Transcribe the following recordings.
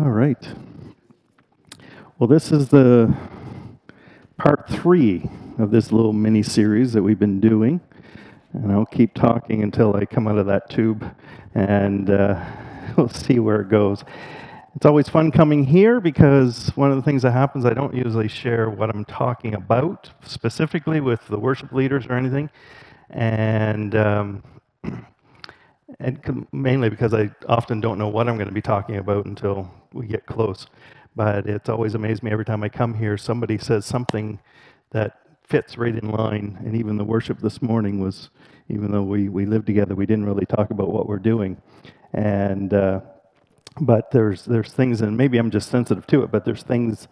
All right. Well, this is the part three of this little mini series that we've been doing. And I'll keep talking until I come out of that tube and uh, we'll see where it goes. It's always fun coming here because one of the things that happens, I don't usually share what I'm talking about specifically with the worship leaders or anything. And um, and mainly because I often don't know what I'm going to be talking about until we get close. But it's always amazed me every time I come here, somebody says something that fits right in line. And even the worship this morning was, even though we, we live together, we didn't really talk about what we're doing. And, uh, but there's, there's things, and maybe I'm just sensitive to it, but there's things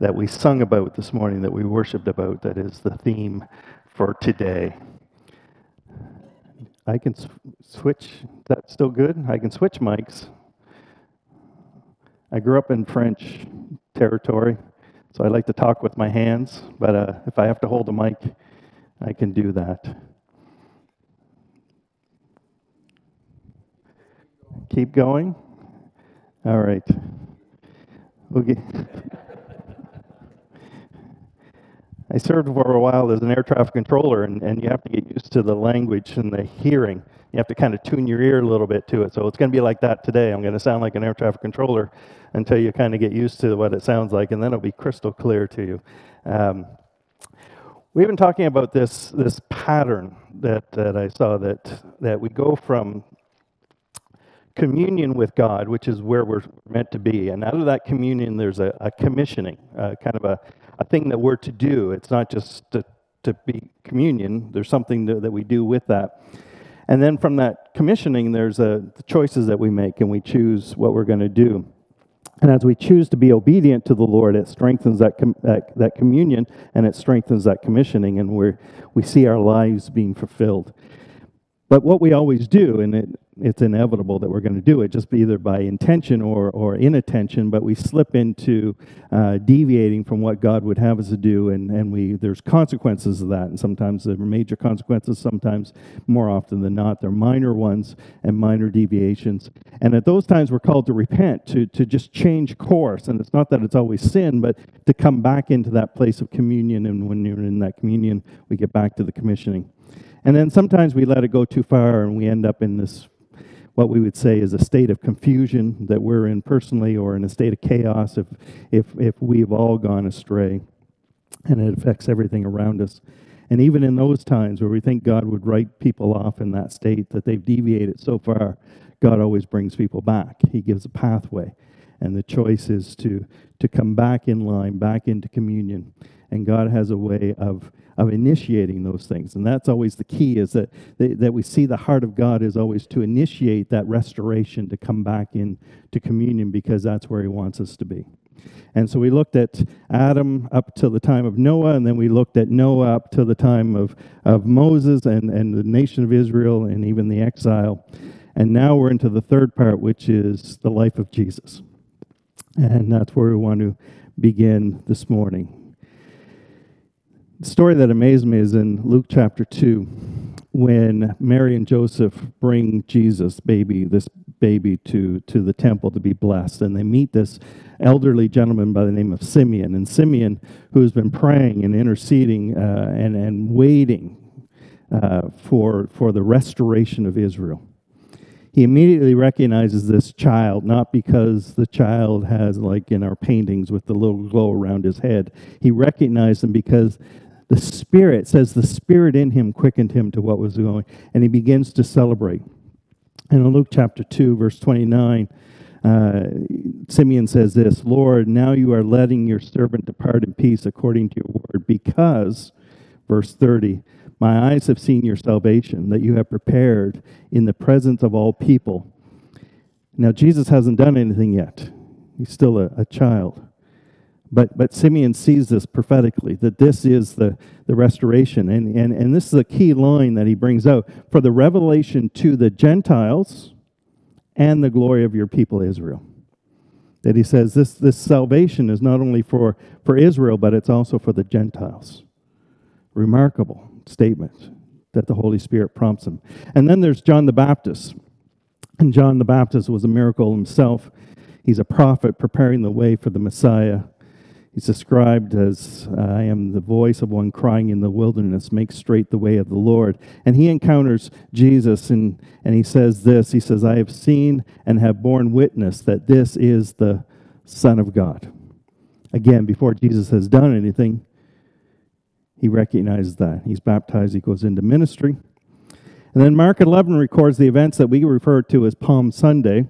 that we sung about this morning, that we worshiped about, that is the theme for today. I can switch. That's still good. I can switch mics. I grew up in French territory, so I like to talk with my hands, but uh, if I have to hold a mic, I can do that. Keep going. All right. Okay. I served for a while as an air traffic controller, and, and you have to get used to the language and the hearing. You have to kind of tune your ear a little bit to it. So it's going to be like that today. I'm going to sound like an air traffic controller until you kind of get used to what it sounds like, and then it'll be crystal clear to you. Um, we've been talking about this, this pattern that, that I saw that, that we go from communion with God, which is where we're meant to be. And out of that communion, there's a, a commissioning, uh, kind of a, a thing that we're to do. It's not just to, to be communion, there's something to, that we do with that. And then from that commissioning, there's a, the choices that we make, and we choose what we're going to do. And as we choose to be obedient to the Lord, it strengthens that, com- that, that, communion and it strengthens that commissioning, and we we see our lives being fulfilled. But what we always do, and it, it's inevitable that we're going to do it, just either by intention or, or inattention, but we slip into uh, deviating from what God would have us to do, and, and we, there's consequences of that. And sometimes there are major consequences, sometimes more often than not, they're minor ones and minor deviations. And at those times, we're called to repent, to, to just change course. And it's not that it's always sin, but to come back into that place of communion. And when you're in that communion, we get back to the commissioning. And then sometimes we let it go too far and we end up in this, what we would say is a state of confusion that we're in personally or in a state of chaos if, if, if we've all gone astray and it affects everything around us. And even in those times where we think God would write people off in that state, that they've deviated so far, God always brings people back. He gives a pathway. And the choice is to, to come back in line, back into communion. And God has a way of of initiating those things. And that's always the key is that, that we see the heart of God is always to initiate that restoration, to come back in to communion because that's where he wants us to be. And so we looked at Adam up to the time of Noah, and then we looked at Noah up to the time of, of Moses and, and the nation of Israel and even the exile. And now we're into the third part, which is the life of Jesus. And that's where we want to begin this morning. The story that amazed me is in Luke chapter 2 when Mary and Joseph bring Jesus, baby, this baby, to, to the temple to be blessed. And they meet this elderly gentleman by the name of Simeon. And Simeon, who's been praying and interceding uh, and, and waiting uh, for, for the restoration of Israel he immediately recognizes this child, not because the child has, like in our paintings with the little glow around his head. He recognized him because the Spirit says the Spirit in him quickened him to what was going, and he begins to celebrate. And in Luke chapter 2, verse 29, uh, Simeon says this Lord, now you are letting your servant depart in peace according to your word, because, verse 30, my eyes have seen your salvation that you have prepared in the presence of all people. Now, Jesus hasn't done anything yet, he's still a, a child. But, but Simeon sees this prophetically, that this is the, the restoration. And, and, and this is a key line that he brings out for the revelation to the Gentiles and the glory of your people Israel. That he says this, this salvation is not only for, for Israel, but it's also for the Gentiles. Remarkable statement that the Holy Spirit prompts him. And then there's John the Baptist. And John the Baptist was a miracle himself He's a prophet preparing the way for the Messiah. He's described as, I am the voice of one crying in the wilderness, make straight the way of the Lord. And he encounters Jesus and, and he says this He says, I have seen and have borne witness that this is the Son of God. Again, before Jesus has done anything, he recognizes that. He's baptized, he goes into ministry. And then Mark 11 records the events that we refer to as Palm Sunday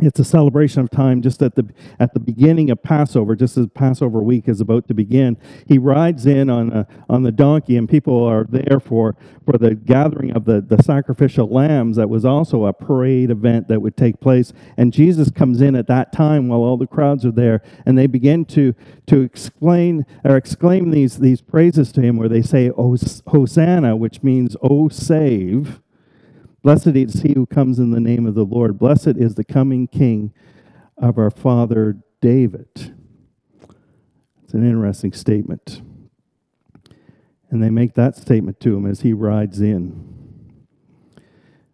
it's a celebration of time just at the at the beginning of Passover, just as Passover week is about to begin. He rides in on a, on the donkey, and people are there for for the gathering of the, the sacrificial lambs. That was also a parade event that would take place. And Jesus comes in at that time while all the crowds are there, and they begin to to explain or exclaim these these praises to him, where they say Hosanna, which means "Oh save." Blessed is he who comes in the name of the Lord. Blessed is the coming King of our father David. It's an interesting statement. And they make that statement to him as he rides in.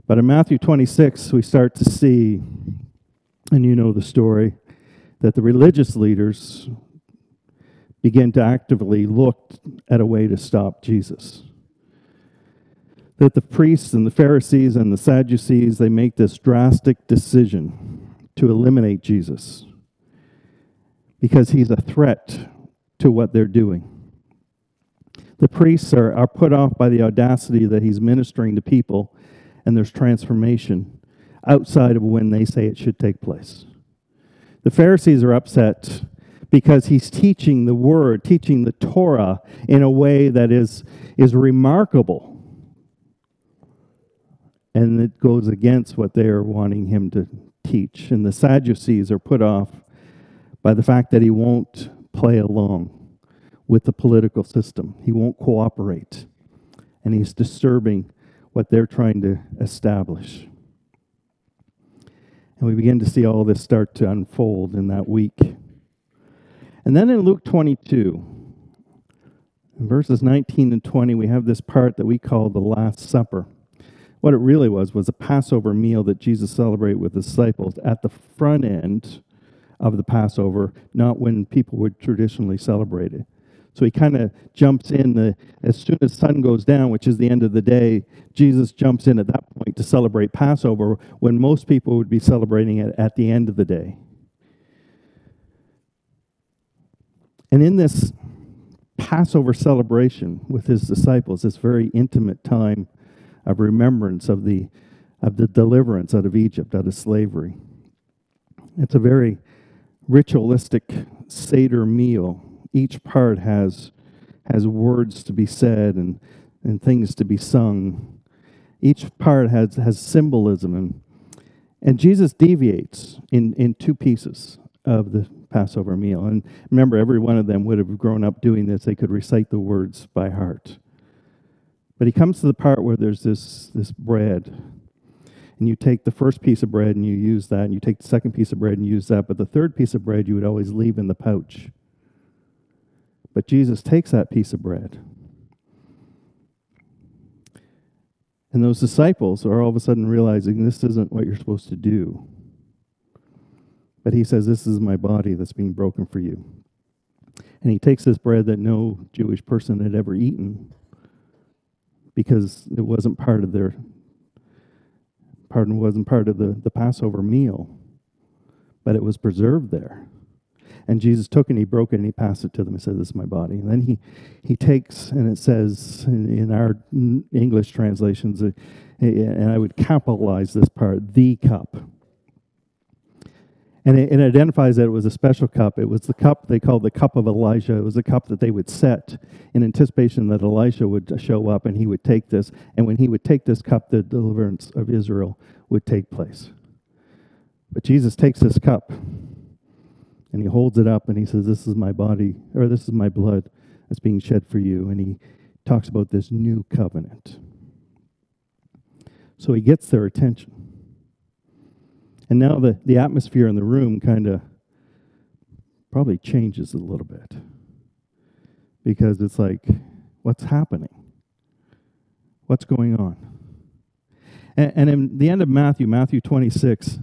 But in Matthew 26, we start to see, and you know the story, that the religious leaders begin to actively look at a way to stop Jesus that the priests and the Pharisees and the Sadducees they make this drastic decision to eliminate Jesus because he's a threat to what they're doing. The priests are, are put off by the audacity that he's ministering to people, and there's transformation outside of when they say it should take place. The Pharisees are upset because he's teaching the word, teaching the Torah in a way that is, is remarkable and it goes against what they are wanting him to teach. And the Sadducees are put off by the fact that he won't play along with the political system, he won't cooperate, and he's disturbing what they're trying to establish. And we begin to see all this start to unfold in that week. And then in Luke 22, in verses 19 and 20, we have this part that we call the Last Supper. What it really was was a Passover meal that Jesus celebrated with his disciples at the front end of the Passover, not when people would traditionally celebrate it. So he kind of jumps in the, as soon as sun goes down, which is the end of the day. Jesus jumps in at that point to celebrate Passover when most people would be celebrating it at the end of the day. And in this Passover celebration with his disciples, this very intimate time of remembrance of the, of the deliverance out of Egypt, out of slavery. It's a very ritualistic Seder meal. Each part has, has words to be said and, and things to be sung. Each part has, has symbolism. And, and Jesus deviates in, in two pieces of the Passover meal. And remember, every one of them would have grown up doing this. They could recite the words by heart. But he comes to the part where there's this, this bread. And you take the first piece of bread and you use that, and you take the second piece of bread and use that, but the third piece of bread you would always leave in the pouch. But Jesus takes that piece of bread. And those disciples are all of a sudden realizing this isn't what you're supposed to do. But he says, This is my body that's being broken for you. And he takes this bread that no Jewish person had ever eaten because it wasn't part of their pardon wasn't part of the, the Passover meal, but it was preserved there. And Jesus took and he broke it and he passed it to them. He said, This is my body. And then he, he takes, and it says in, in our English translations, uh, and I would capitalize this part, the cup. And it, it, identifies that it was a special cup. It was the cup they called the cup of Elijah. It was a cup that they would set in anticipation that Elisha would show up and he would take this. And when he would take this cup, the deliverance of Israel would take place. But Jesus takes this cup and he holds it up and he says, This is my body, or this is my blood that's being shed for you. And he talks about this new covenant. So he gets their attention. And now the, the atmosphere in the room kind of probably changes a little bit because it's like, what's happening? What's going on? And, and in the end of Matthew, Matthew 26,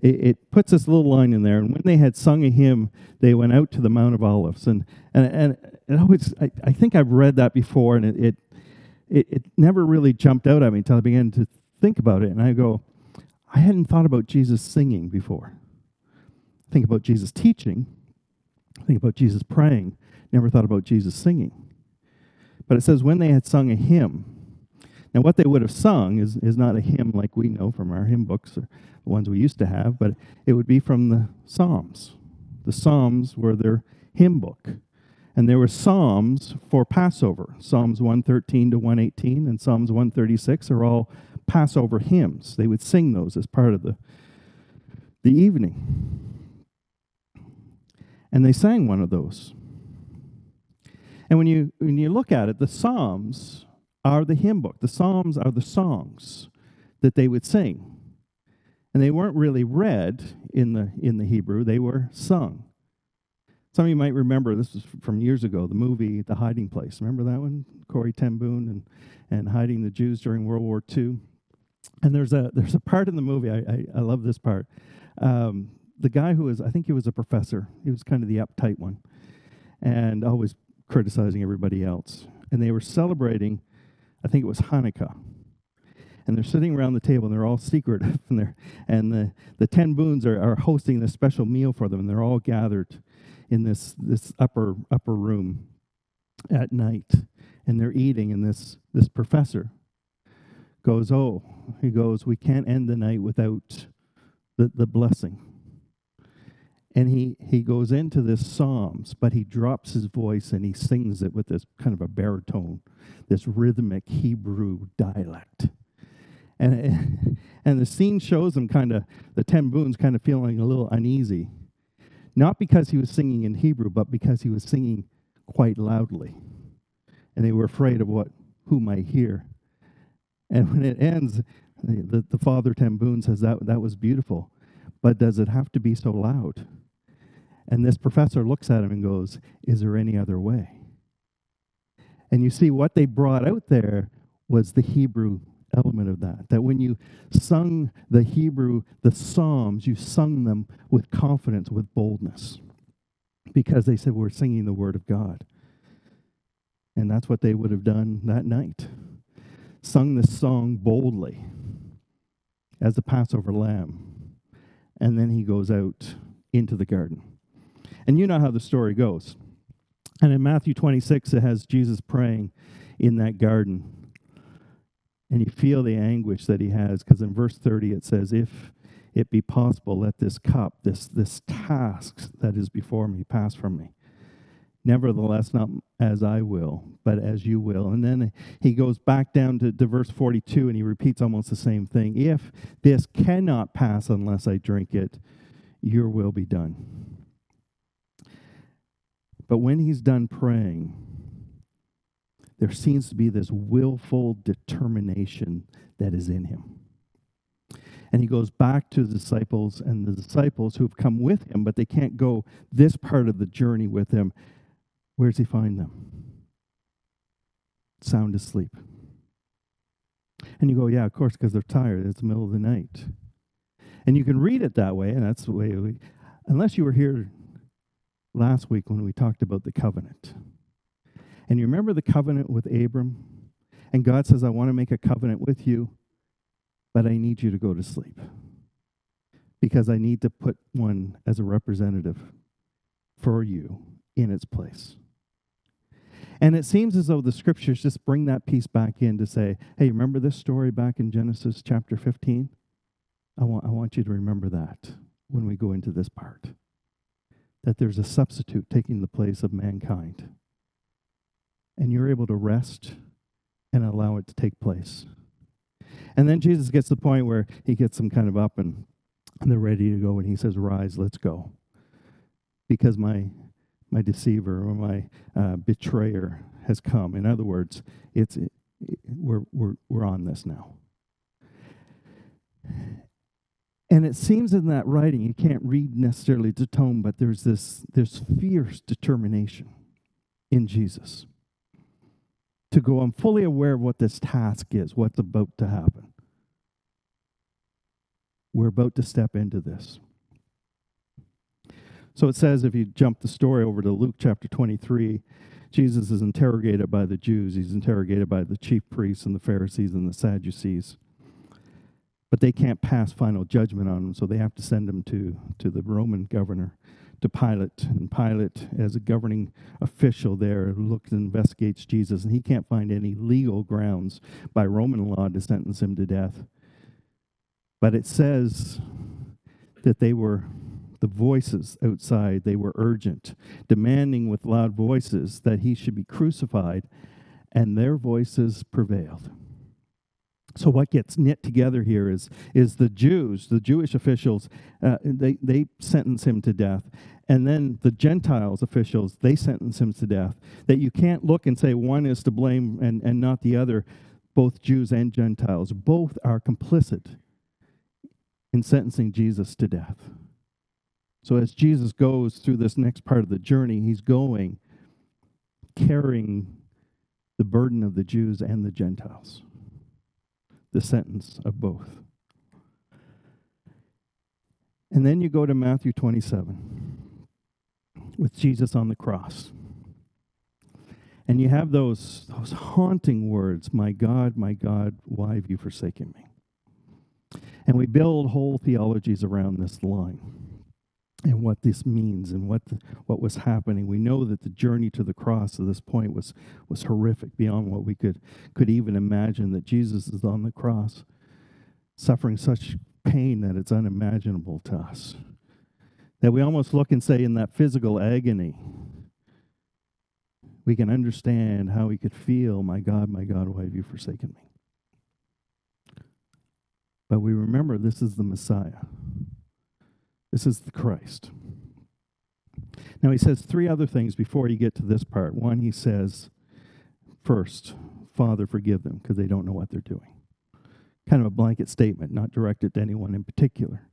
it, it, puts this little line in there. And when they had sung a hymn, they went out to the Mount of Olives. And and and it always, I, I think I've read that before, and it, it it it never really jumped out at me until I began to think about it. And I go, I hadn't thought about Jesus singing before. Think about Jesus teaching. Think about Jesus praying. Never thought about Jesus singing. But it says when they had sung a hymn. Now, what they would have sung is, is not a hymn like we know from our hymn books or the ones we used to have, but it would be from the Psalms. The Psalms were their hymn book. And there were Psalms for Passover. Psalms 113 to 118 and Psalms 136 are all Passover hymns. They would sing those as part of the, the evening. And they sang one of those. And when you, when you look at it, the Psalms are the hymn book. The Psalms are the songs that they would sing. And they weren't really read in the, in the Hebrew, they were sung. Some of you might remember this was from years ago, the movie The Hiding Place. Remember that one? Corrie ten and, and hiding the Jews during World War II. And there's a there's a part in the movie I I, I love this part. Um, the guy who was I think he was a professor. He was kind of the uptight one, and always criticizing everybody else. And they were celebrating, I think it was Hanukkah. And they're sitting around the table and they're all secretive and they're and the, the ten Booms are, are hosting this special meal for them and they're all gathered in this this upper upper room at night and they're eating and this this professor goes oh he goes we can't end the night without the, the blessing. And he he goes into this psalms but he drops his voice and he sings it with this kind of a baritone this rhythmic hebrew dialect. And and the scene shows him kind of the ten Booms kind of feeling a little uneasy not because he was singing in hebrew but because he was singing quite loudly. And they were afraid of what who might hear and when it ends the, the father ten Boom says that that was beautiful but does it have to be so loud and this professor looks at him and goes, Is there any other way? And you see, what they brought out there was the Hebrew element of that. That when you sung the Hebrew, the Psalms, you sung them with confidence, with boldness, because they said, We're singing the Word of God. And that's what they would have done that night. Sung this song boldly as the Passover lamb. And then he goes out into the garden. And you know how the story goes. And in Matthew 26, it has Jesus praying in that garden. And you feel the anguish that he has, because in verse 30 it says, If it be possible, let this cup, this, this task that is before me, pass from me. Nevertheless, not as I will, but as you will. And then he goes back down to, to verse 42 and he repeats almost the same thing. If this cannot pass unless I drink it, your will be done. But when he's done praying, there seems to be this willful determination that is in him. And he goes back to the disciples and the disciples who've come with him, but they can't go this part of the journey with him. Where does he find them? Sound asleep. And you go, yeah, of course, because they're tired. It's the middle of the night. And you can read it that way, and that's the way we, unless you were here last week when we talked about the covenant. And you remember the covenant with Abram? And God says, I want to make a covenant with you, but I need you to go to sleep because I need to put one as a representative for you in its place. And it seems as though the scriptures just bring that piece back in to say, hey, remember this story back in Genesis chapter 15? I want, I want you to remember that when we go into this part that there's a substitute taking the place of mankind. And you're able to rest and allow it to take place. And then Jesus gets to the point where he gets them kind of up and, and they're ready to go, and he says, Rise, let's go. Because my my deceiver or my uh, betrayer has come. In other words, it's it, we're, we're, we're on this now. And it seems in that writing, you can't read necessarily the tone, but there's this, this fierce determination in Jesus to go, I'm fully aware of what this task is, what's about to happen. We're about to step into this. So it says, if you jump the story over to Luke chapter 23, Jesus is interrogated by the Jews. He's interrogated by the chief priests and the Pharisees and the Sadducees. But they can't pass final judgment on him, so they have to send him to, to the Roman governor, to Pilate. And Pilate, as a governing official there, looks and investigates Jesus, and he can't find any legal grounds by Roman law to sentence him to death. But it says that they were the voices outside, they were urgent, demanding with loud voices that he should be crucified, and their voices prevailed. So what gets knit together here is, is the Jews, the Jewish officials, uh, they, they sentence him to death. And then the Gentiles officials, they sentence him to death. That you can't look and say one is to blame and, and not the other. Both Jews and Gentiles, both are complicit in sentencing Jesus to death. So as Jesus goes through this next part of the journey, he's going carrying the burden of the Jews and the Gentiles, the sentence of both. And then you go to Matthew 27 with Jesus on the cross. And you have those, those haunting words, My God, my God, why have you forsaken me? And we build whole theologies around this line and what this means and what what was happening. We know that the journey to the cross at this point was was horrific beyond what we could could even imagine. That Jesus is on the cross, suffering such pain that it's unimaginable to us. That we almost look and say, in that physical agony, we can understand how he could feel, My God, my God, why have you forsaken me? But we remember this is the Messiah. This is the Christ. Now, he says three other things before you get to this part. One, he says, first, Father, forgive them because they don't know what they're doing. Kind of a blanket statement, not directed to anyone in particular.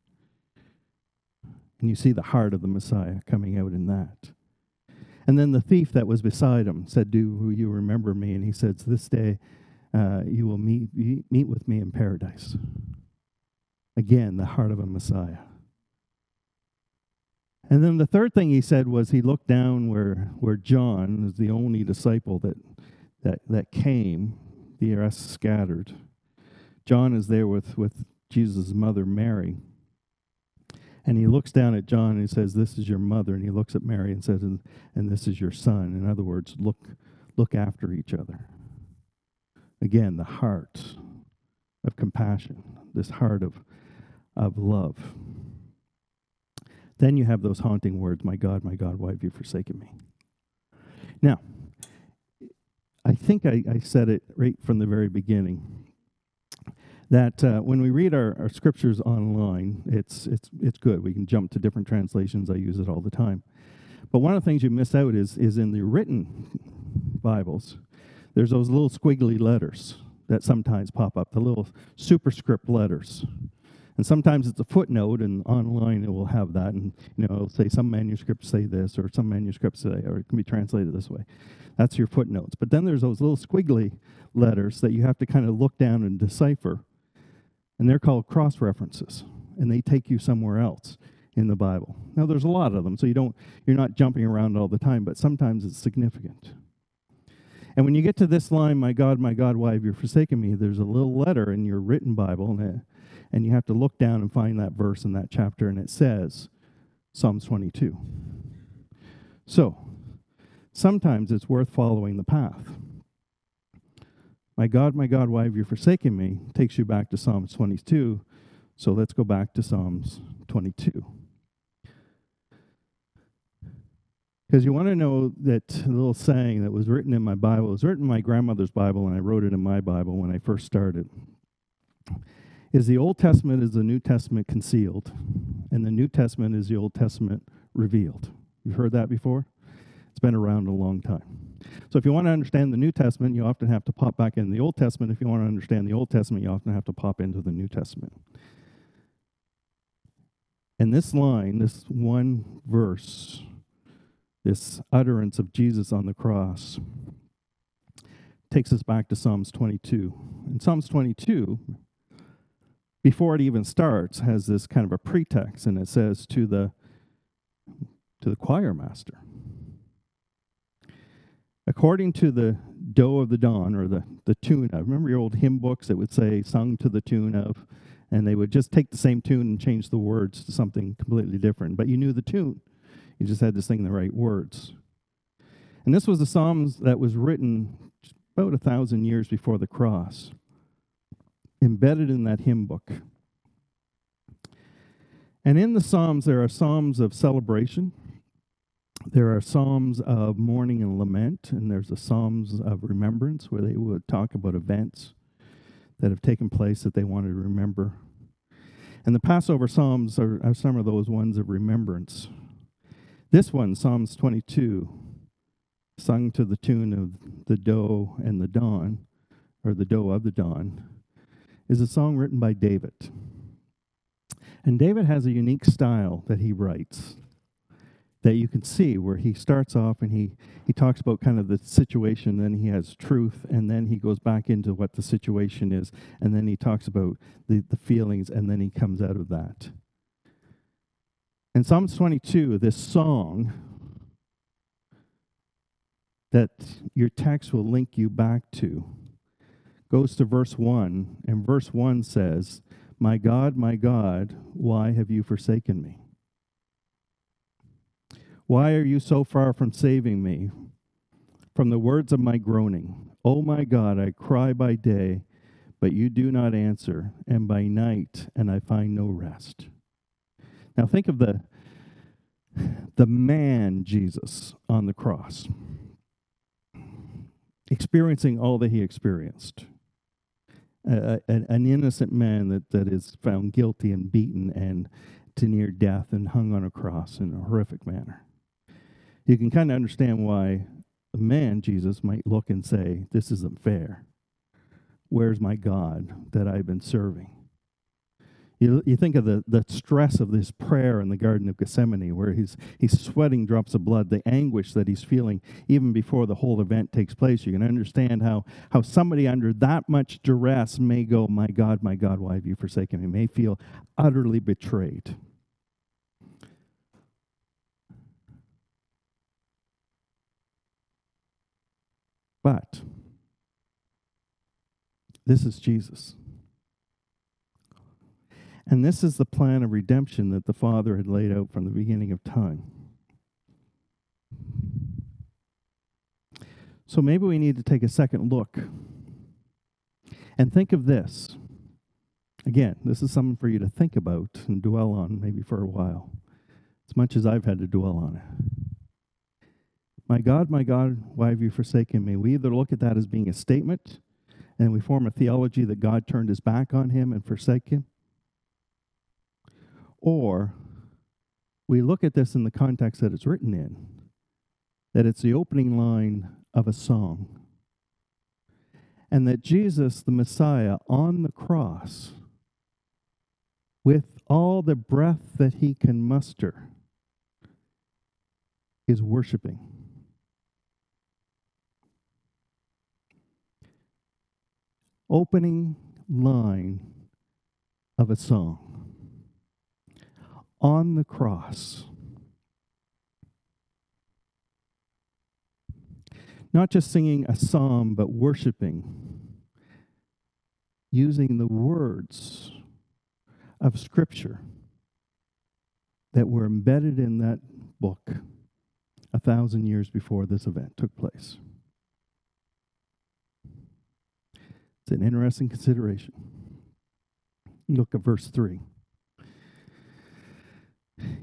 And you see the heart of the Messiah coming out in that. And then the thief that was beside him said, Do you remember me? And he says, This day uh, you will meet, meet with me in paradise. Again, the heart of a Messiah. And then the third thing he said was he looked down where, where John is the only disciple that, that, that came, the rest scattered. John is there with, with Jesus' mother, Mary. And he looks down at John and he says, This is your mother. And he looks at Mary and says, And, and this is your son. In other words, look, look after each other. Again, the heart of compassion, this heart of, of love. Then you have those haunting words, My God, my God, why have you forsaken me? Now, I think I, I said it right from the very beginning that uh, when we read our, our scriptures online, it's, it's, it's good. We can jump to different translations. I use it all the time. But one of the things you miss out is, is in the written Bibles, there's those little squiggly letters that sometimes pop up, the little superscript letters. And sometimes it's a footnote, and online it will have that. And you know, it'll say some manuscripts say this, or some manuscripts say, or it can be translated this way. That's your footnotes. But then there's those little squiggly letters that you have to kind of look down and decipher, and they're called cross references, and they take you somewhere else in the Bible. Now, there's a lot of them, so you don't you're not jumping around all the time, but sometimes it's significant. And when you get to this line, "My God, my God, why have you forsaken me?" There's a little letter in your written Bible, and it and you have to look down and find that verse in that chapter, and it says Psalms 22. So, sometimes it's worth following the path. My God, my God, why have you forsaken me? takes you back to Psalms 22. So let's go back to Psalms 22. Because you want to know that little saying that was written in my Bible, it was written in my grandmother's Bible, and I wrote it in my Bible when I first started is the Old Testament is the New Testament concealed, and the New Testament is the Old Testament revealed. You've heard that before? It's been around a long time. So if you want to understand the New Testament, you often have to pop back in the Old Testament. If you want to understand the Old Testament, you often have to pop into the New Testament. And this line, this one verse, this utterance of Jesus on the cross, takes us back to Psalms 22. In Psalms 22, before it even starts, has this kind of a pretext, and it says to the to the choir master. According to the Doe of the Dawn or the, the tune of, remember your old hymn books that would say sung to the tune of, and they would just take the same tune and change the words to something completely different. But you knew the tune, you just had to sing the right words. And this was the Psalms that was written about a thousand years before the cross, embedded in that hymn book. And in the Psalms, there are Psalms of celebration, there are Psalms of mourning and lament, and there's the Psalms of remembrance where they would talk about events that have taken place that they wanted to remember. And the Passover Psalms are, are some of those ones of remembrance. This one, Psalms 22, sung to the tune of the doe and the dawn, or the doe of the dawn, is a song written by David. And David has a unique style that he writes that you can see where he starts off and he, he talks about kind of the situation, then he has truth, and then he goes back into what the situation is, and then he talks about the, the feelings, and then he comes out of that. In Psalms 22, this song that your text will link you back to goes to verse 1, and verse 1 says, My God, my God, why have you forsaken me? Why are you so far from saving me from the words of my groaning? Oh my God, I cry by day, but you do not answer, and by night, and I find no rest. Now think of the, the man Jesus on the cross, experiencing all that he experienced. An, an innocent man that, that is found guilty and beaten and to near death and hung on a cross in a horrific manner you can kind of understand why a man, Jesus, might look and say, This isn't fair. Where's my God that I've been serving? You, you think of the, the stress of this prayer in the Garden of Gethsemane, where he's, he's sweating drops of blood, the anguish that he's feeling even before the whole event takes place. You can understand how, how somebody under that much duress may go, My God, my God, why have you forsaken me? May feel utterly betrayed. But this is Jesus. And this is the plan of redemption that the Father had laid out from the beginning of time. So maybe we need to take a second look and think of this. Again, this is something for you to think about and dwell on maybe for a while, as much as I've had to dwell on it. My God, my God, why have you forsaken me? We either look at that as being a statement and we form a theology that God turned his back on him and forsake him, or we look at this in the context that it's written in, that it's the opening line of a song, and that Jesus, the Messiah, on the cross, with all the breath that he can muster, is worshiping. opening line of a song. On the cross. Not just singing a psalm, but worshiping, using the words of Scripture that were embedded in that book a thousand years before this event took place. It's an interesting consideration. Look at verse 3.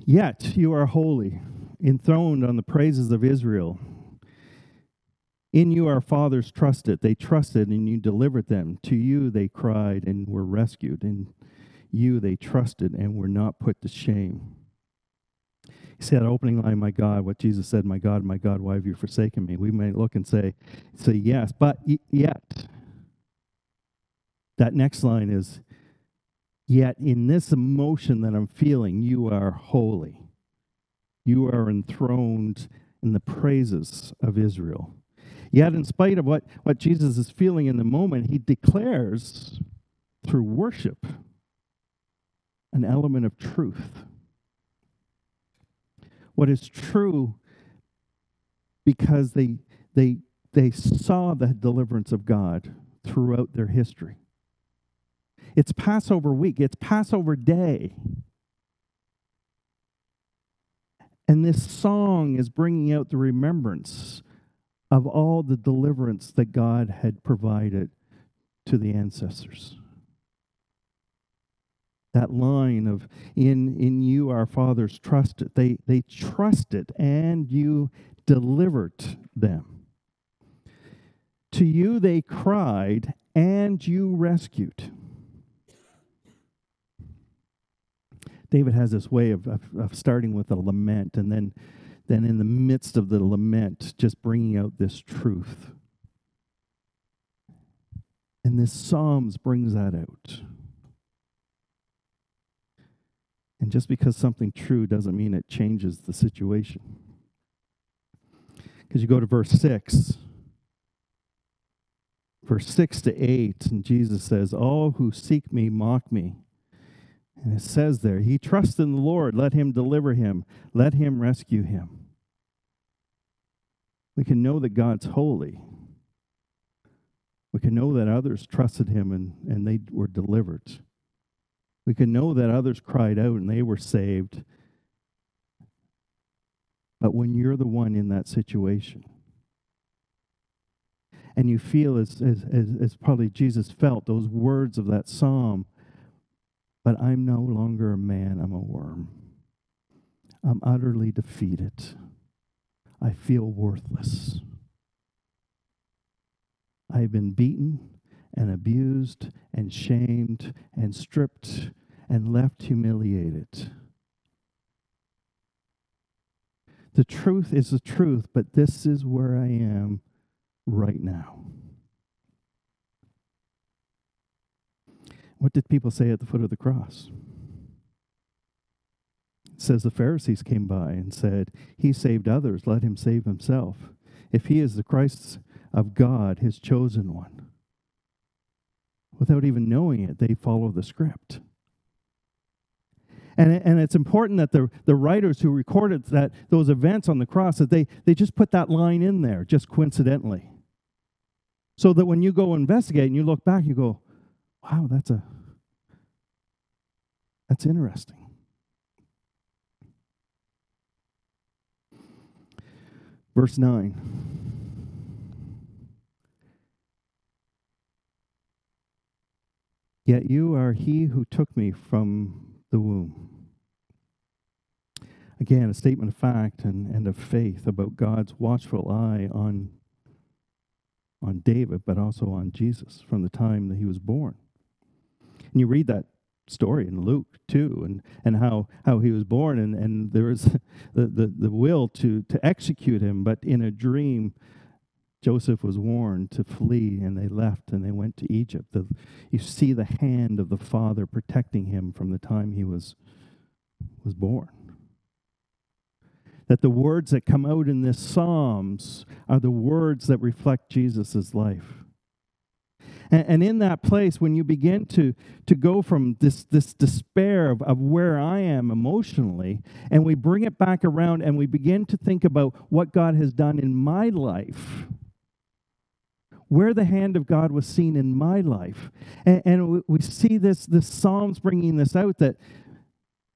Yet you are holy, enthroned on the praises of Israel. In you our fathers trusted. They trusted and you delivered them. To you they cried and were rescued. In you they trusted and were not put to shame. He said, opening line, my God, what Jesus said, my God, my God, why have you forsaken me? We may look and say, say yes, but yet that next line is, Yet in this emotion that I'm feeling, you are holy. You are enthroned in the praises of Israel. Yet, in spite of what, what Jesus is feeling in the moment, he declares through worship an element of truth. What is true because they, they, they saw the deliverance of God throughout their history. It's Passover week, it's Passover day. And this song is bringing out the remembrance of all the deliverance that God had provided to the ancestors. That line of in in you our fathers trusted. They they trusted and you delivered them. To you they cried and you rescued. David has this way of, of, of, starting with a lament and then, then in the midst of the lament, just bringing out this truth. And this Psalms brings that out. And just because something true doesn't mean it changes the situation. Because you go to verse 6, verse 6 to 8, and Jesus says, All who seek me mock me. And it says there, He trusts in the Lord. Let Him deliver him, let Him rescue him. We can know that God's holy. We can know that others trusted Him and, and they were delivered. We can know that others cried out and they were saved. But when you're the one in that situation, and you feel as, as, as, as probably Jesus felt those words of that psalm but I'm no longer a man, I'm a worm. I'm utterly defeated. I feel worthless. I've been beaten and abused and shamed and stripped and left humiliated. The truth is the truth, but this is where I am right now. What did people say at the foot of the cross? It says the Pharisees came by and said, He saved others, let him save himself. If he is the Christ of God, his chosen one. Without even knowing it, they follow the script. And, and it's important that the, the writers who recorded that those events on the cross that they, they just put that line in there just coincidentally so that when you go investigate and you look back you go wow, that's a that's interesting. Verse 9. Yet you are he who took me from the womb. Again, a statement of fact and, and of faith about God's watchful eye on, on David, but also on Jesus from the time that he was born. And you read that story in Luke too, and, and how, how he was born, and, and there was the, the, the will to, to execute him, but in a dream, Joseph was warned to flee, and they left and they went to Egypt. The, you see the hand of the Father protecting him from the time he was, was born. That the words that come out in this Psalms are the words that reflect Jesus' life. And, and in that place, when you begin to, to go from this, this despair of, of where I am emotionally, and we bring it back around and we begin to think about what God has done in my life, where the hand of God was seen in my life. And, and we see this, this Psalms bringing this out that,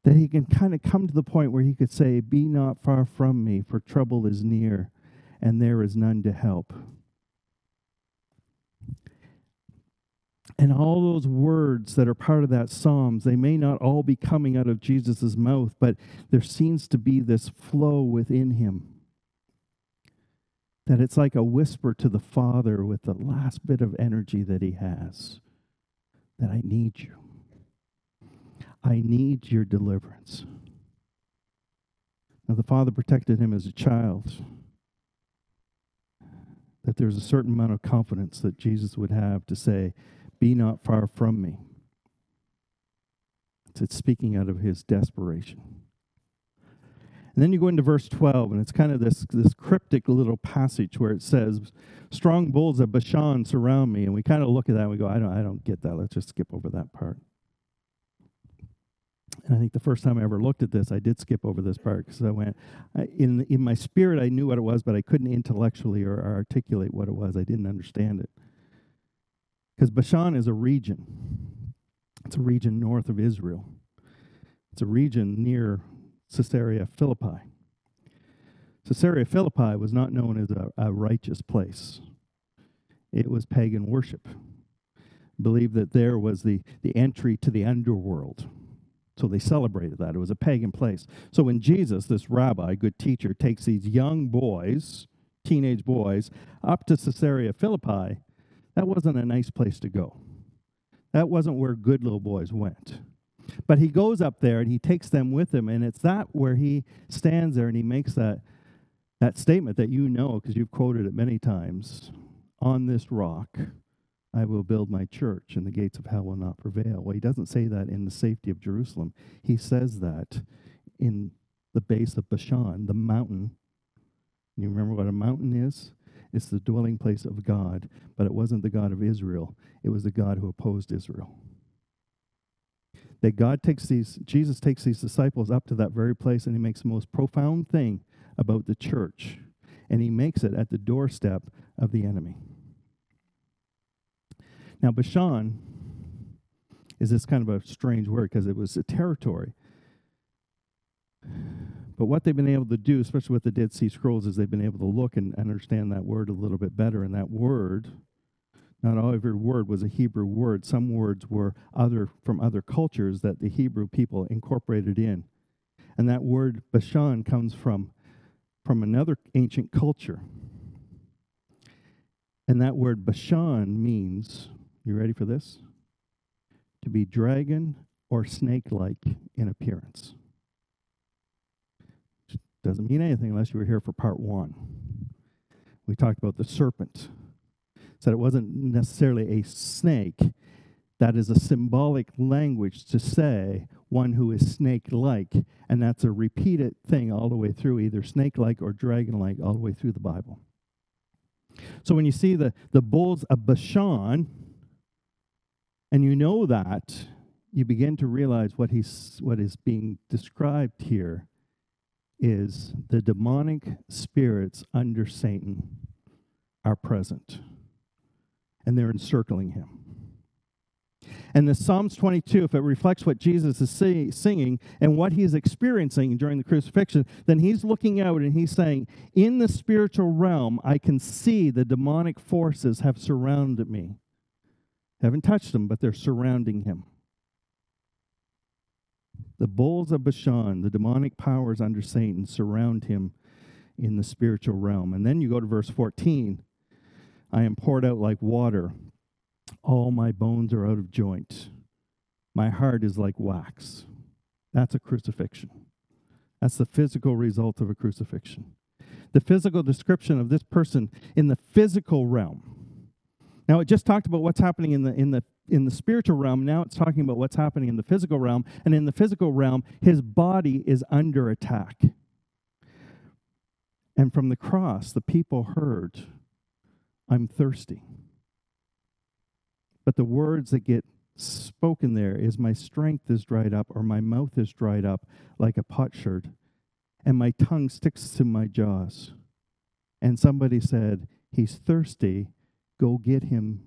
that he can kind of come to the point where he could say, Be not far from me, for trouble is near, and there is none to help. And all those words that are part of that Psalms, they may not all be coming out of Jesus' mouth, but there seems to be this flow within him. That it's like a whisper to the Father with the last bit of energy that he has that I need you. I need your deliverance. Now, the Father protected him as a child. That there's a certain amount of confidence that Jesus would have to say, be not far from me. It's speaking out of his desperation. And then you go into verse 12, and it's kind of this, this cryptic little passage where it says, Strong bulls of Bashan surround me. And we kind of look at that and we go, I don't, I don't get that. Let's just skip over that part. And I think the first time I ever looked at this, I did skip over this part because I went, in, in my spirit, I knew what it was, but I couldn't intellectually or, or articulate what it was. I didn't understand it. Because Bashan is a region, it's a region north of Israel, it's a region near Caesarea Philippi. Caesarea Philippi was not known as a, a righteous place, it was pagan worship. Believed that there was the, the entry to the underworld. So they celebrated that. It was a pagan place. So when Jesus, this rabbi, good teacher, takes these young boys, teenage boys, up to Caesarea Philippi, that wasn't a nice place to go. That wasn't where good little boys went. But he goes up there and he takes them with him, and it's that where he stands there and he makes that that statement that you know because you've quoted it many times on this rock I will build my church, and the gates of hell will not prevail. Well, he doesn't say that in the safety of Jerusalem. He says that in the base of Bashan, the mountain. You remember what a mountain is? It's the dwelling place of God, but it wasn't the God of Israel, it was the God who opposed Israel. That God takes these, Jesus takes these disciples up to that very place, and he makes the most profound thing about the church. And he makes it at the doorstep of the enemy. Now, Bashan is this kind of a strange word because it was a territory. But what they've been able to do, especially with the Dead Sea Scrolls, is they've been able to look and understand that word a little bit better. And that word, not all every word was a Hebrew word. Some words were other from other cultures that the Hebrew people incorporated in. And that word Bashan comes from from another ancient culture. And that word Bashan means, you ready for this? To be dragon or snake like in appearance. Doesn't mean anything unless you were here for part one. We talked about the serpent. Said it wasn't necessarily a snake. That is a symbolic language to say one who is snake like. And that's a repeated thing all the way through, either snake like or dragon like, all the way through the Bible. So when you see the, the bulls of Bashan, and you know that, you begin to realize what, he's, what is being described here is the demonic spirits under Satan are present, and they're encircling him. And the Psalms 22, if it reflects what Jesus is say, singing and what he is experiencing during the crucifixion, then he's looking out and he's saying, In the spiritual realm, I can see the demonic forces have surrounded me. Haven't touched them, but they're surrounding him. The bulls of Bashan, the demonic powers under Satan, surround him in the spiritual realm. And then you go to verse 14 I am poured out like water all my bones are out of joint. My heart is like wax. That's a crucifixion. That's the physical result of a crucifixion. The physical description of this person in the physical realm. Now, it just talked about what's happening in the, in the in the spiritual realm. Now it's talking about what's happening in the physical realm. And in the physical realm, his body is under attack. And from the cross, the people heard, I'm thirsty. But the words that get spoken there is my strength is dried up or my mouth is dried up like a potsherd and my tongue sticks to my jaws. And somebody said, He's thirsty. Go get him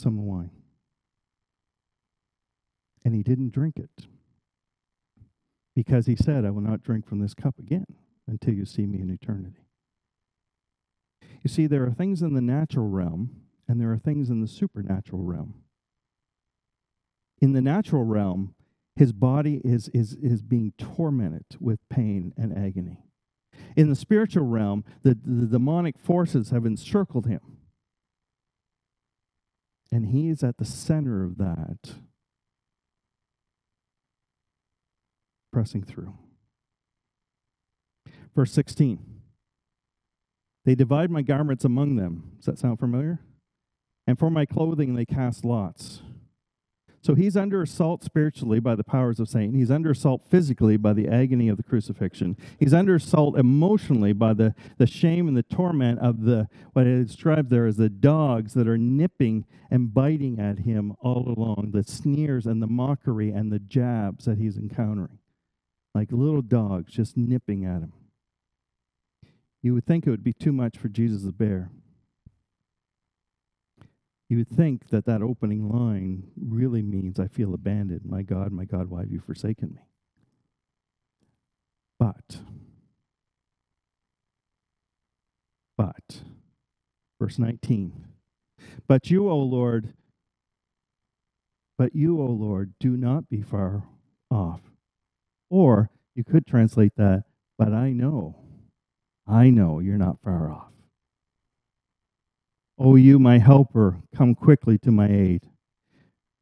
some wine. And he didn't drink it because he said, I will not drink from this cup again until you see me in eternity. You see, there are things in the natural realm and there are things in the supernatural realm. In the natural realm, his body is, is, is being tormented with pain and agony. In the spiritual realm, the, the demonic forces have encircled him. And he is at the center of that, pressing through. Verse 16 They divide my garments among them. Does that sound familiar? And for my clothing they cast lots. So he's under assault spiritually by the powers of Satan. He's under assault physically by the agony of the crucifixion. He's under assault emotionally by the, the shame and the torment of the what it described there as the dogs that are nipping and biting at him all along, the sneers and the mockery and the jabs that he's encountering. Like little dogs just nipping at him. You would think it would be too much for Jesus to bear. You would think that that opening line really means, I feel abandoned. My God, my God, why have you forsaken me? But, but, verse 19, but you, O Lord, but you, O Lord, do not be far off. Or you could translate that, but I know, I know you're not far off. O you, my helper, come quickly to my aid.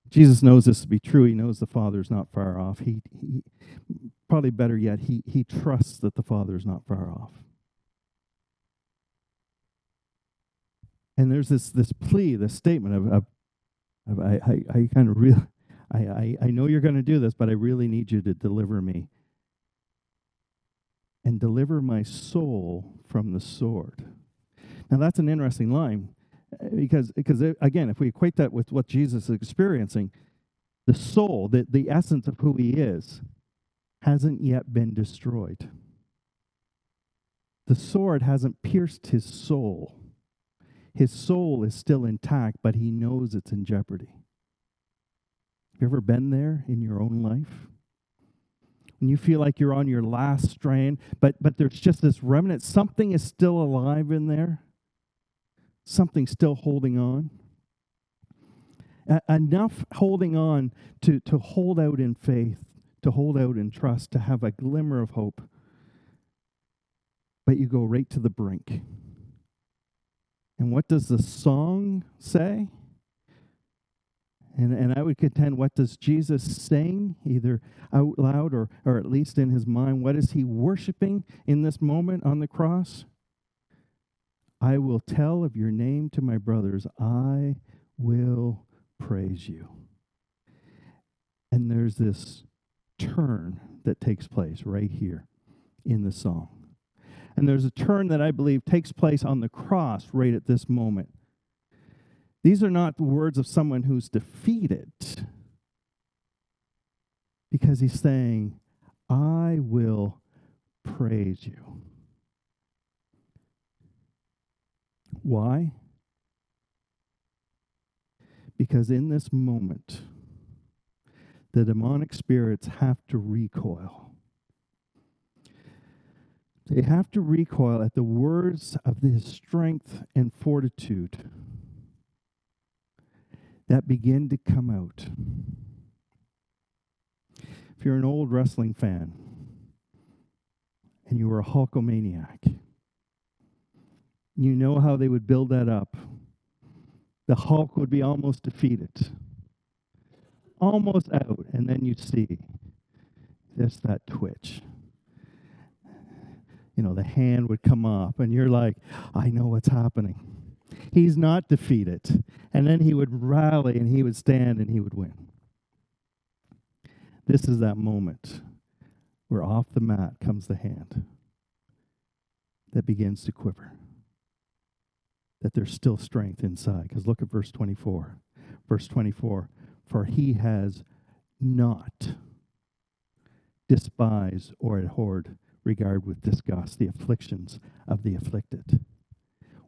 Jesus knows this to be true. He knows the Father is not far off. He, he probably better yet, he, he trusts that the Father is not far off. And there's this this plea, this statement of, of, of I, I, I kind of real I, I, I know you're going to do this, but I really need you to deliver me. And deliver my soul from the sword. Now that's an interesting line because because again if we equate that with what jesus is experiencing the soul the, the essence of who he is hasn't yet been destroyed. The sword hasn't pierced his soul. His soul is still intact but he knows it's in jeopardy. You ever been there in your own life? When you feel like you're on your last strain but but there's just this remnant something is still alive in there something still holding on. enough holding on to, to hold out in faith, to hold out in trust, to have a glimmer of hope. But you go right to the brink. And what does the song say? And, and I would contend, what does Jesus sing, either out loud or, or at least in his mind? What is he worshiping in this moment on the cross? I will tell of your name to my brothers. I will praise you. And there's this turn that takes place right here in the song. And there's a turn that I believe takes place on the cross right at this moment. These are not the words of someone who's defeated, because he's saying, I will praise you. Why? Because in this moment, the demonic spirits have to recoil. They have to recoil at the words of his strength and fortitude that begin to come out. If you're an old wrestling fan and you were a Hulkamaniac, you know how they would build that up. The Hulk would be almost defeated, almost out, and then you'd see just that twitch. You know, the hand would come up, and you're like, I know what's happening. He's not defeated. And then he would rally and he would stand and he would win. This is that moment where off the mat comes the hand that begins to quiver that there's still strength inside. Because look at verse 24. Verse 24 For he has not despised or abhorred, regard with disgust the afflictions of the afflicted.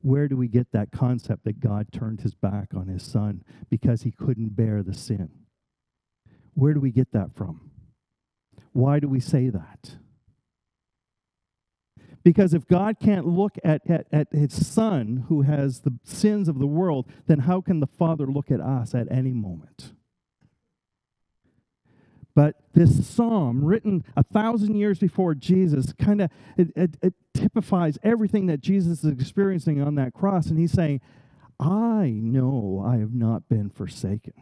Where do we get that concept that God turned his back on his son because he couldn't bear the sin? Where do we get that from? Why do we say that? Because if God can't look at, at, at his son who has the sins of the world, then how can the Father look at us at any moment? But this psalm, written a thousand years before Jesus, kind of it, it, it typifies everything that Jesus is experiencing on that cross. And he's saying, I know I have not been forsaken.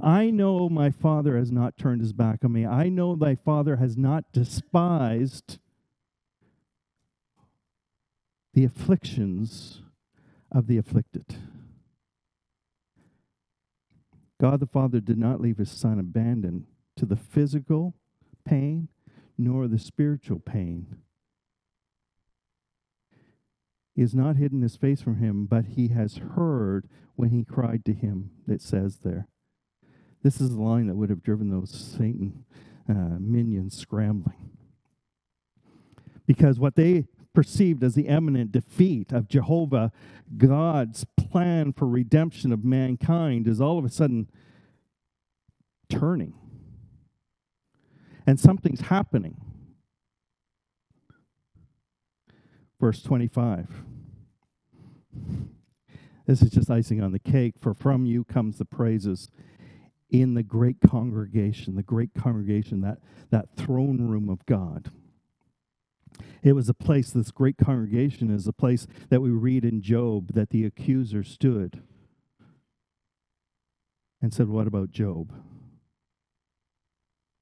I know my Father has not turned his back on me. I know thy Father has not despised the afflictions of the afflicted. God the Father did not leave his Son abandoned to the physical pain nor the spiritual pain. He has not hidden his face from him, but he has heard when he cried to him, it says there. This is the line that would have driven those Satan uh, minions scrambling. Because what they perceived as the imminent defeat of Jehovah, God's plan for redemption of mankind, is all of a sudden turning. And something's happening. Verse 25. This is just icing on the cake, for from you comes the praises in the great congregation, the great congregation, that, that throne room of God. It was a place, this great congregation is a place that we read in Job that the accuser stood and said, What about Job?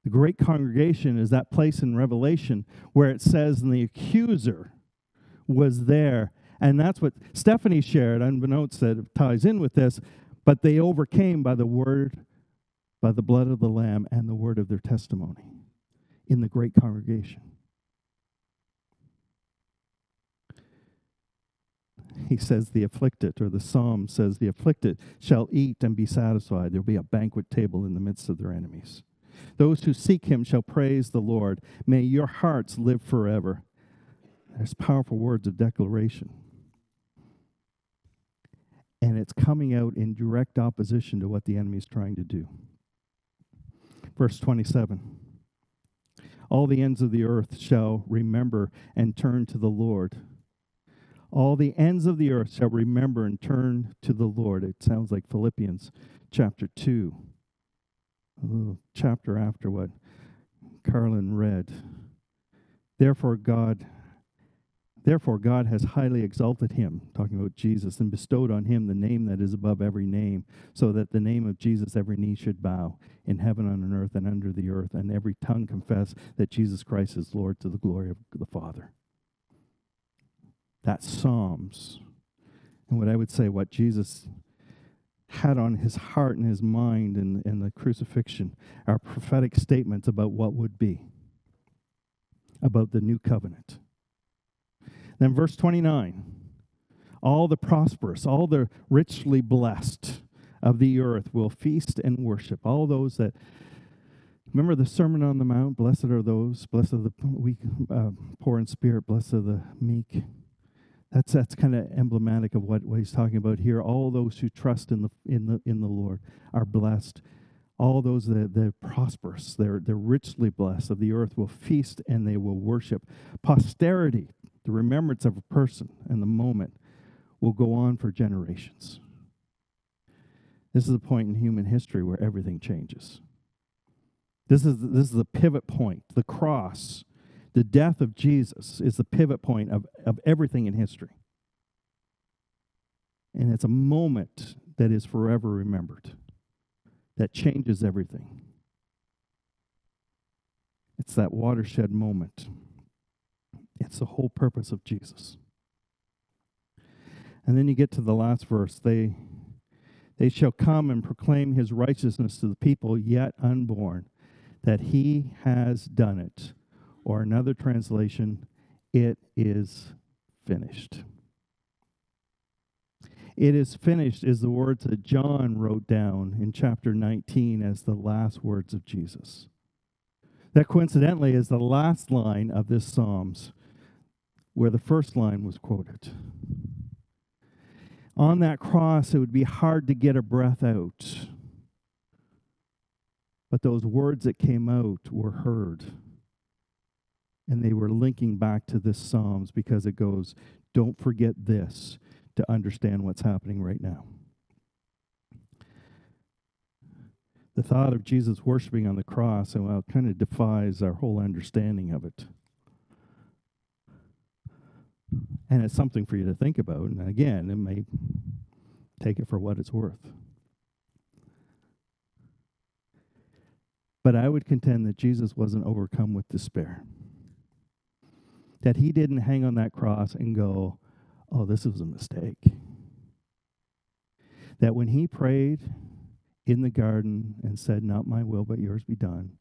The great congregation is that place in Revelation where it says, and the accuser was there. And that's what Stephanie shared, unbeknownst that it ties in with this, but they overcame by the word, by the blood of the Lamb, and the word of their testimony in the great congregation. He says the afflicted, or the psalm says the afflicted shall eat and be satisfied. There'll be a banquet table in the midst of their enemies. Those who seek him shall praise the Lord. May your hearts live forever. There's powerful words of declaration. And it's coming out in direct opposition to what the enemy is trying to do. Verse 27 All the ends of the earth shall remember and turn to the Lord all the ends of the earth shall remember and turn to the Lord. It sounds like Philippians chapter 2, a little chapter after what Carlin read. Therefore, God. Therefore, God has highly exalted him, talking about Jesus, and bestowed on him the name that is above every name, so that the name of Jesus every knee should bow in heaven on earth and under the earth, and every tongue confess that Jesus Christ is Lord to the glory of the Father. That's Psalms. And what I would say, what Jesus had on his heart and his mind in, in the crucifixion are prophetic statements about what would be, about the new covenant. Then, verse 29 all the prosperous, all the richly blessed of the earth will feast and worship. All those that remember the Sermon on the Mount blessed are those, blessed are the weak, uh, poor in spirit, blessed are the meek. That's that's kind of emblematic of what, what he's talking about here. All those who trust in the in the in the Lord are blessed. All those that they're prosperous, they're they're richly blessed. Of the earth will feast and they will worship. Posterity, the remembrance of a person and the moment, will go on for generations. This is a point in human history where everything changes. This is this is the pivot point, the cross the death of Jesus is the pivot point of, of everything in history. And it's a moment that is forever remembered, that changes everything. It's that watershed moment. It's the whole purpose of Jesus. And then you get to the last verse. They, they shall come and proclaim his righteousness to the people yet unborn, that he has done it or another translation, it is finished. It is finished is the words that John wrote down in chapter 19 as the last words of Jesus. That coincidentally is the last line of this Psalms, where the first line was quoted. On that cross, it would be hard to get a breath out. But those words that came out were heard. And they were linking back to this Psalms because it goes, don't forget this to understand what's happening right now. The thought of Jesus worshiping on the cross, and well, kind of defies our whole understanding of it. And it's something for you to think about. And again, it may take it for what it's worth. But I would contend that Jesus wasn't overcome with despair that he didn't hang on that cross and go, oh, this was a mistake. That when he prayed in the garden and said, Not my will, but yours be done.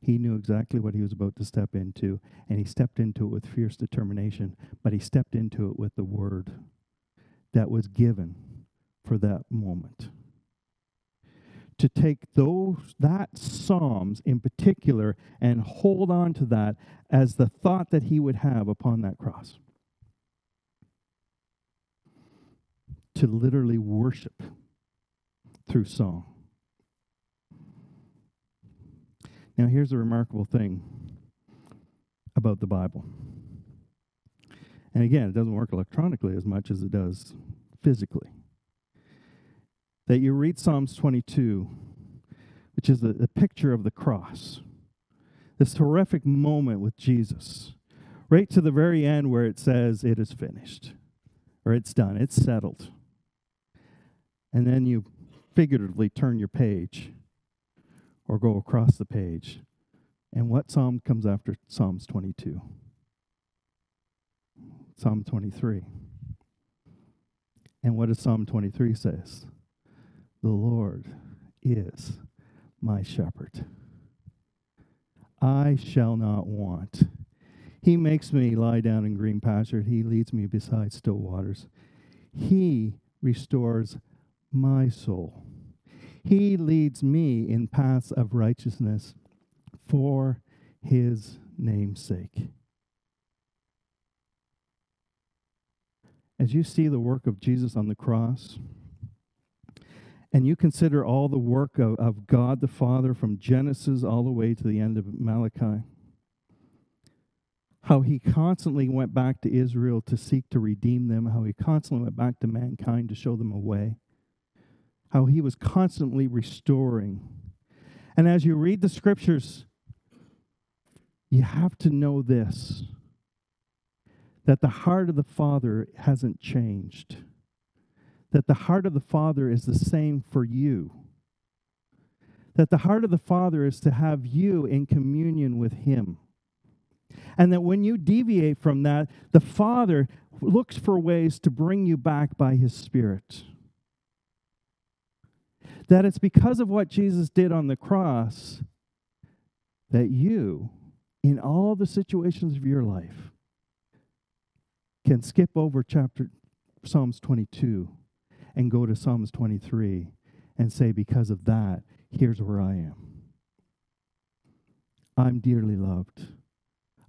He knew exactly what he was about to step into, and he stepped into it with fierce determination, but he stepped into it with the word that was given for that moment. To take those that Psalms in particular and hold on to that as the thought that he would have upon that cross. To literally worship through song. Now, here's a remarkable thing about the Bible. And again, it doesn't work electronically as much as it does physically. That you read Psalms 22, which is a picture of the cross, this horrific moment with Jesus, right to the very end where it says, It is finished, or it's done, it's settled. And then you figuratively turn your page or go across the page. And what psalm comes after Psalms 22? Psalm 23. And what does Psalm 23 says? The Lord is my shepherd. I shall not want. He makes me lie down in green pasture. He leads me beside still waters. He restores my soul. He leads me in paths of righteousness for his name's sake. As you see the work of Jesus on the cross, and you consider all the work of, of God the Father from Genesis all the way to the end of Malachi, how he constantly went back to Israel to seek to redeem them, how he constantly went back to mankind to show them a way how he was constantly restoring. And as you read the scriptures, you have to know this that the heart of the Father hasn't changed, that the heart of the Father is the same for you. That the heart of the Father is to have you in communion with Him. And that when you deviate from that, the Father looks for ways to bring you back by His Spirit that it's because of what Jesus did on the cross that you, in all the situations of your life, can skip over chapter Psalms 22 and go to Psalms 23 and say, because of that, here's where I am. I'm dearly loved.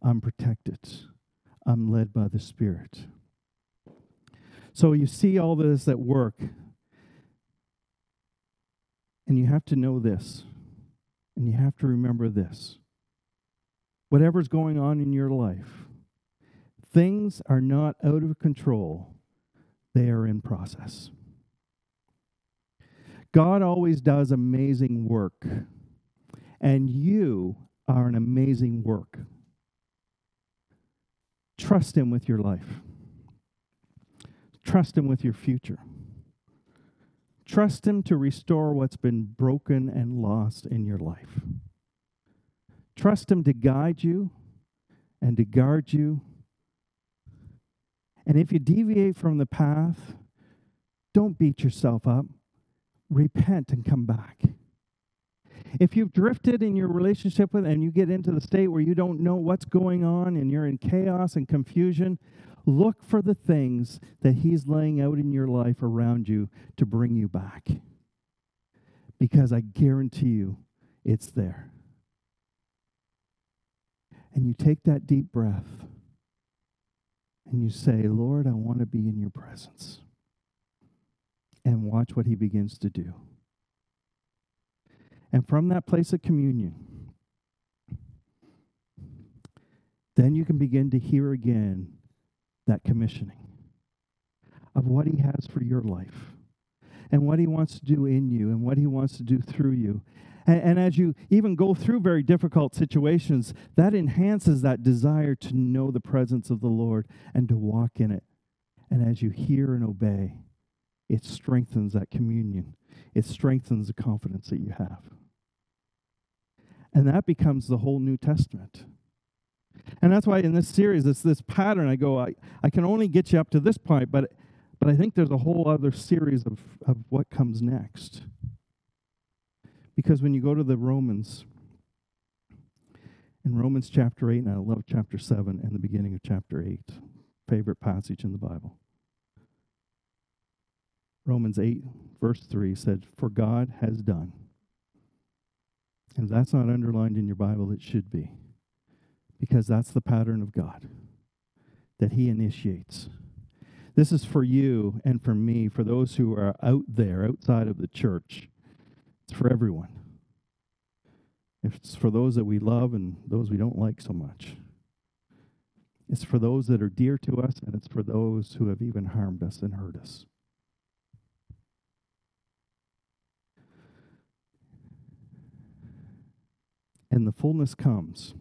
I'm protected. I'm led by the Spirit. So you see all this at work and you have to know this, and you have to remember this. Whatever's going on in your life, things are not out of control, they are in process. God always does amazing work, and you are an amazing work. Trust Him with your life, trust Him with your future. Trust Him to restore what's been broken and lost in your life. Trust Him to guide you and to guard you. And if you deviate from the path, don't beat yourself up. Repent and come back. If you've drifted in your relationship with and you get into the state where you don't know what's going on and you're in chaos and confusion, Look for the things that He's laying out in your life around you to bring you back. Because I guarantee you, it's there. And you take that deep breath and you say, Lord, I want to be in your presence. And watch what He begins to do. And from that place of communion, then you can begin to hear again that commissioning of what He has for your life and what He wants to do in you and what He wants to do through you. And, and, as you even go through very difficult situations, that enhances that desire to know the presence of the Lord and to walk in it. And as you hear and obey, it strengthens that communion, it strengthens the confidence that you have. And that becomes the whole New Testament. And that's why in this series, it's this pattern. I go, I, I can only get you up to this point, but, but I think there's a whole other series of, of what comes next. Because when you go to the Romans, in Romans chapter 8, and I love chapter 7 and the beginning of chapter 8, favorite passage in the Bible. Romans 8, verse 3 said, For God has done. And that's not underlined in your Bible, it should be. Because that's the pattern of God that He initiates. This is for you and for me, for those who are out there, outside of the church. It's for everyone. It's for those that we love and those we don't like so much. It's for those that are dear to us, and it's for those who have even harmed us and hurt us. And the fullness comes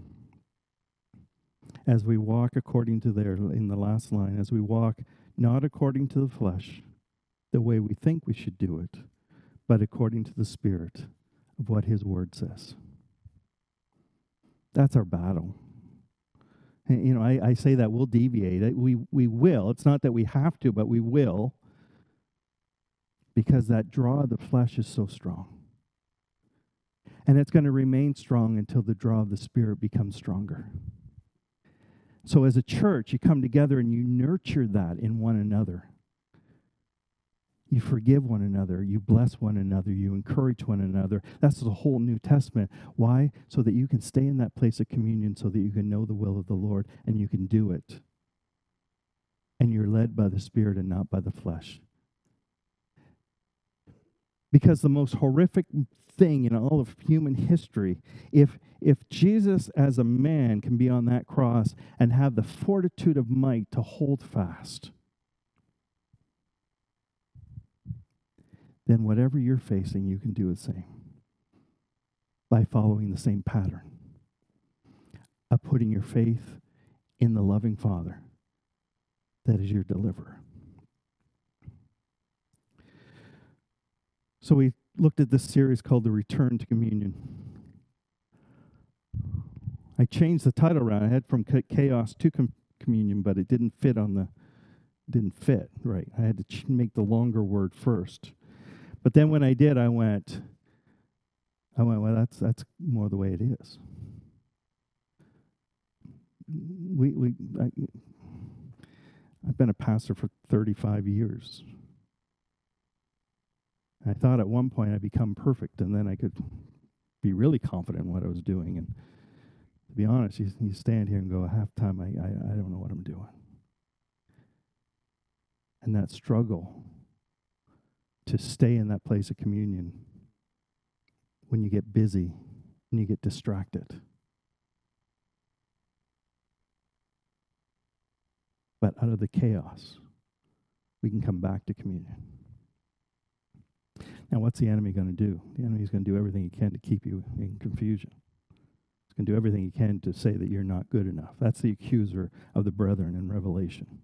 as we walk according to there in the last line, as we walk not according to the flesh, the way we think we should do it, but according to the Spirit of what His Word says. That's our battle. You know, I, I say that we'll deviate. We, we will. It's not that we have to, but we will because that draw of the flesh is so strong. And it's going to remain strong until the draw of the Spirit becomes stronger. So, as a church, you come together and you nurture that in one another. You forgive one another. You bless one another. You encourage one another. That's the whole New Testament. Why? So that you can stay in that place of communion, so that you can know the will of the Lord and you can do it. And you're led by the Spirit and not by the flesh. Because the most horrific thing in all of human history, if, if Jesus as a man can be on that cross and have the fortitude of might to hold fast, then whatever you're facing, you can do the same by following the same pattern of putting your faith in the loving Father that is your deliverer. So we looked at this series called The Return to Communion. I changed the title around. I had from chaos to com- communion, but it didn't fit on the didn't fit right. I had to ch- make the longer word first. But then when I did, I went, I went, well, that's that's more the way it is. We we I, I've been a pastor for 35 years. I thought at one point I'd become perfect, and then I could be really confident in what I was doing. And to be honest, you, you stand here and go, half time, I, I, I don't know what I'm doing. And that struggle to stay in that place of communion when you get busy and you get distracted. But out of the chaos, we can come back to communion. Now, what's the enemy going to do? The enemy is going to do everything he can to keep you in confusion. He's going to do everything he can to say that you're not good enough. That's the accuser of the brethren in Revelation.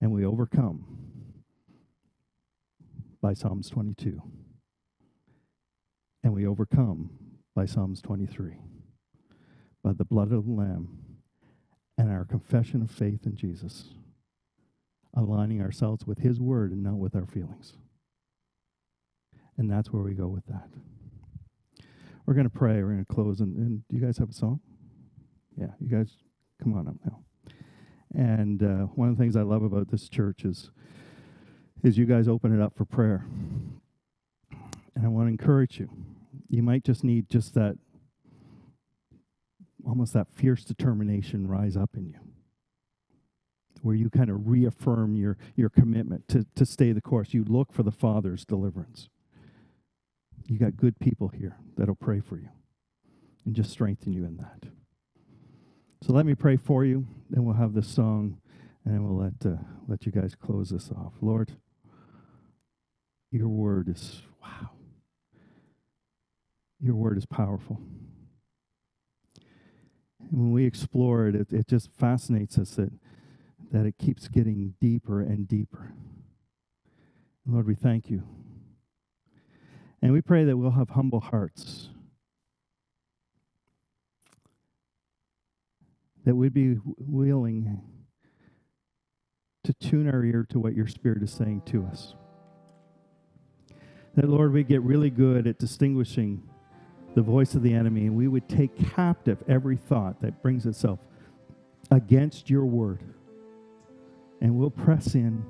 And we overcome by Psalms 22. And we overcome by Psalms 23. By the blood of the Lamb and our confession of faith in Jesus, aligning ourselves with His word and not with our feelings. And that's where we go with that. We're going to pray. We're going to close. And, and, do you guys have a song? Yeah, you guys come on up now. And uh, one of the things I love about this church is, is you guys open it up for prayer. And I want to encourage you. You might just need just that, almost that fierce determination rise up in you where you kind of reaffirm your, your commitment to, to stay the course. You look for the Father's deliverance. You got good people here that'll pray for you and just strengthen you in that. So let me pray for you, then we'll have this song, and we'll let uh, let you guys close this off. Lord, your word is wow. Your word is powerful. And when we explore it, it, it just fascinates us that, that it keeps getting deeper and deeper. Lord, we thank you and we pray that we'll have humble hearts. That we'd be willing to tune our ear to what your Spirit is saying to us. That, Lord, we get really good at distinguishing the voice of the enemy and we would take captive every thought that brings itself against your word. And we'll press in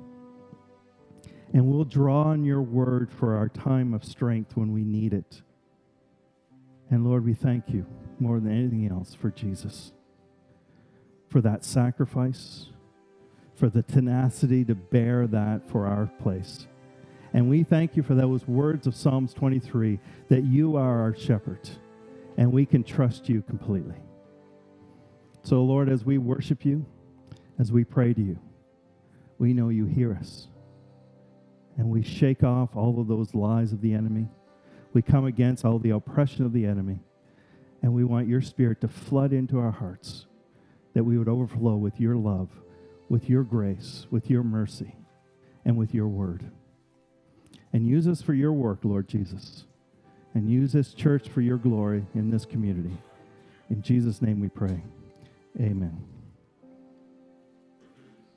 and we'll draw on your word for our time of strength when we need it. And Lord, we thank you more than anything else for Jesus, for that sacrifice, for the tenacity to bear that for our place. And we thank you for those words of Psalms 23 that you are our shepherd and we can trust you completely. So, Lord, as we worship you, as we pray to you, we know you hear us. And we shake off all of those lies of the enemy. We come against all the oppression of the enemy. And we want your spirit to flood into our hearts, that we would overflow with your love, with your grace, with your mercy, and with your word. And use us for your work, Lord Jesus. And use this church for your glory in this community. In Jesus' name we pray. Amen.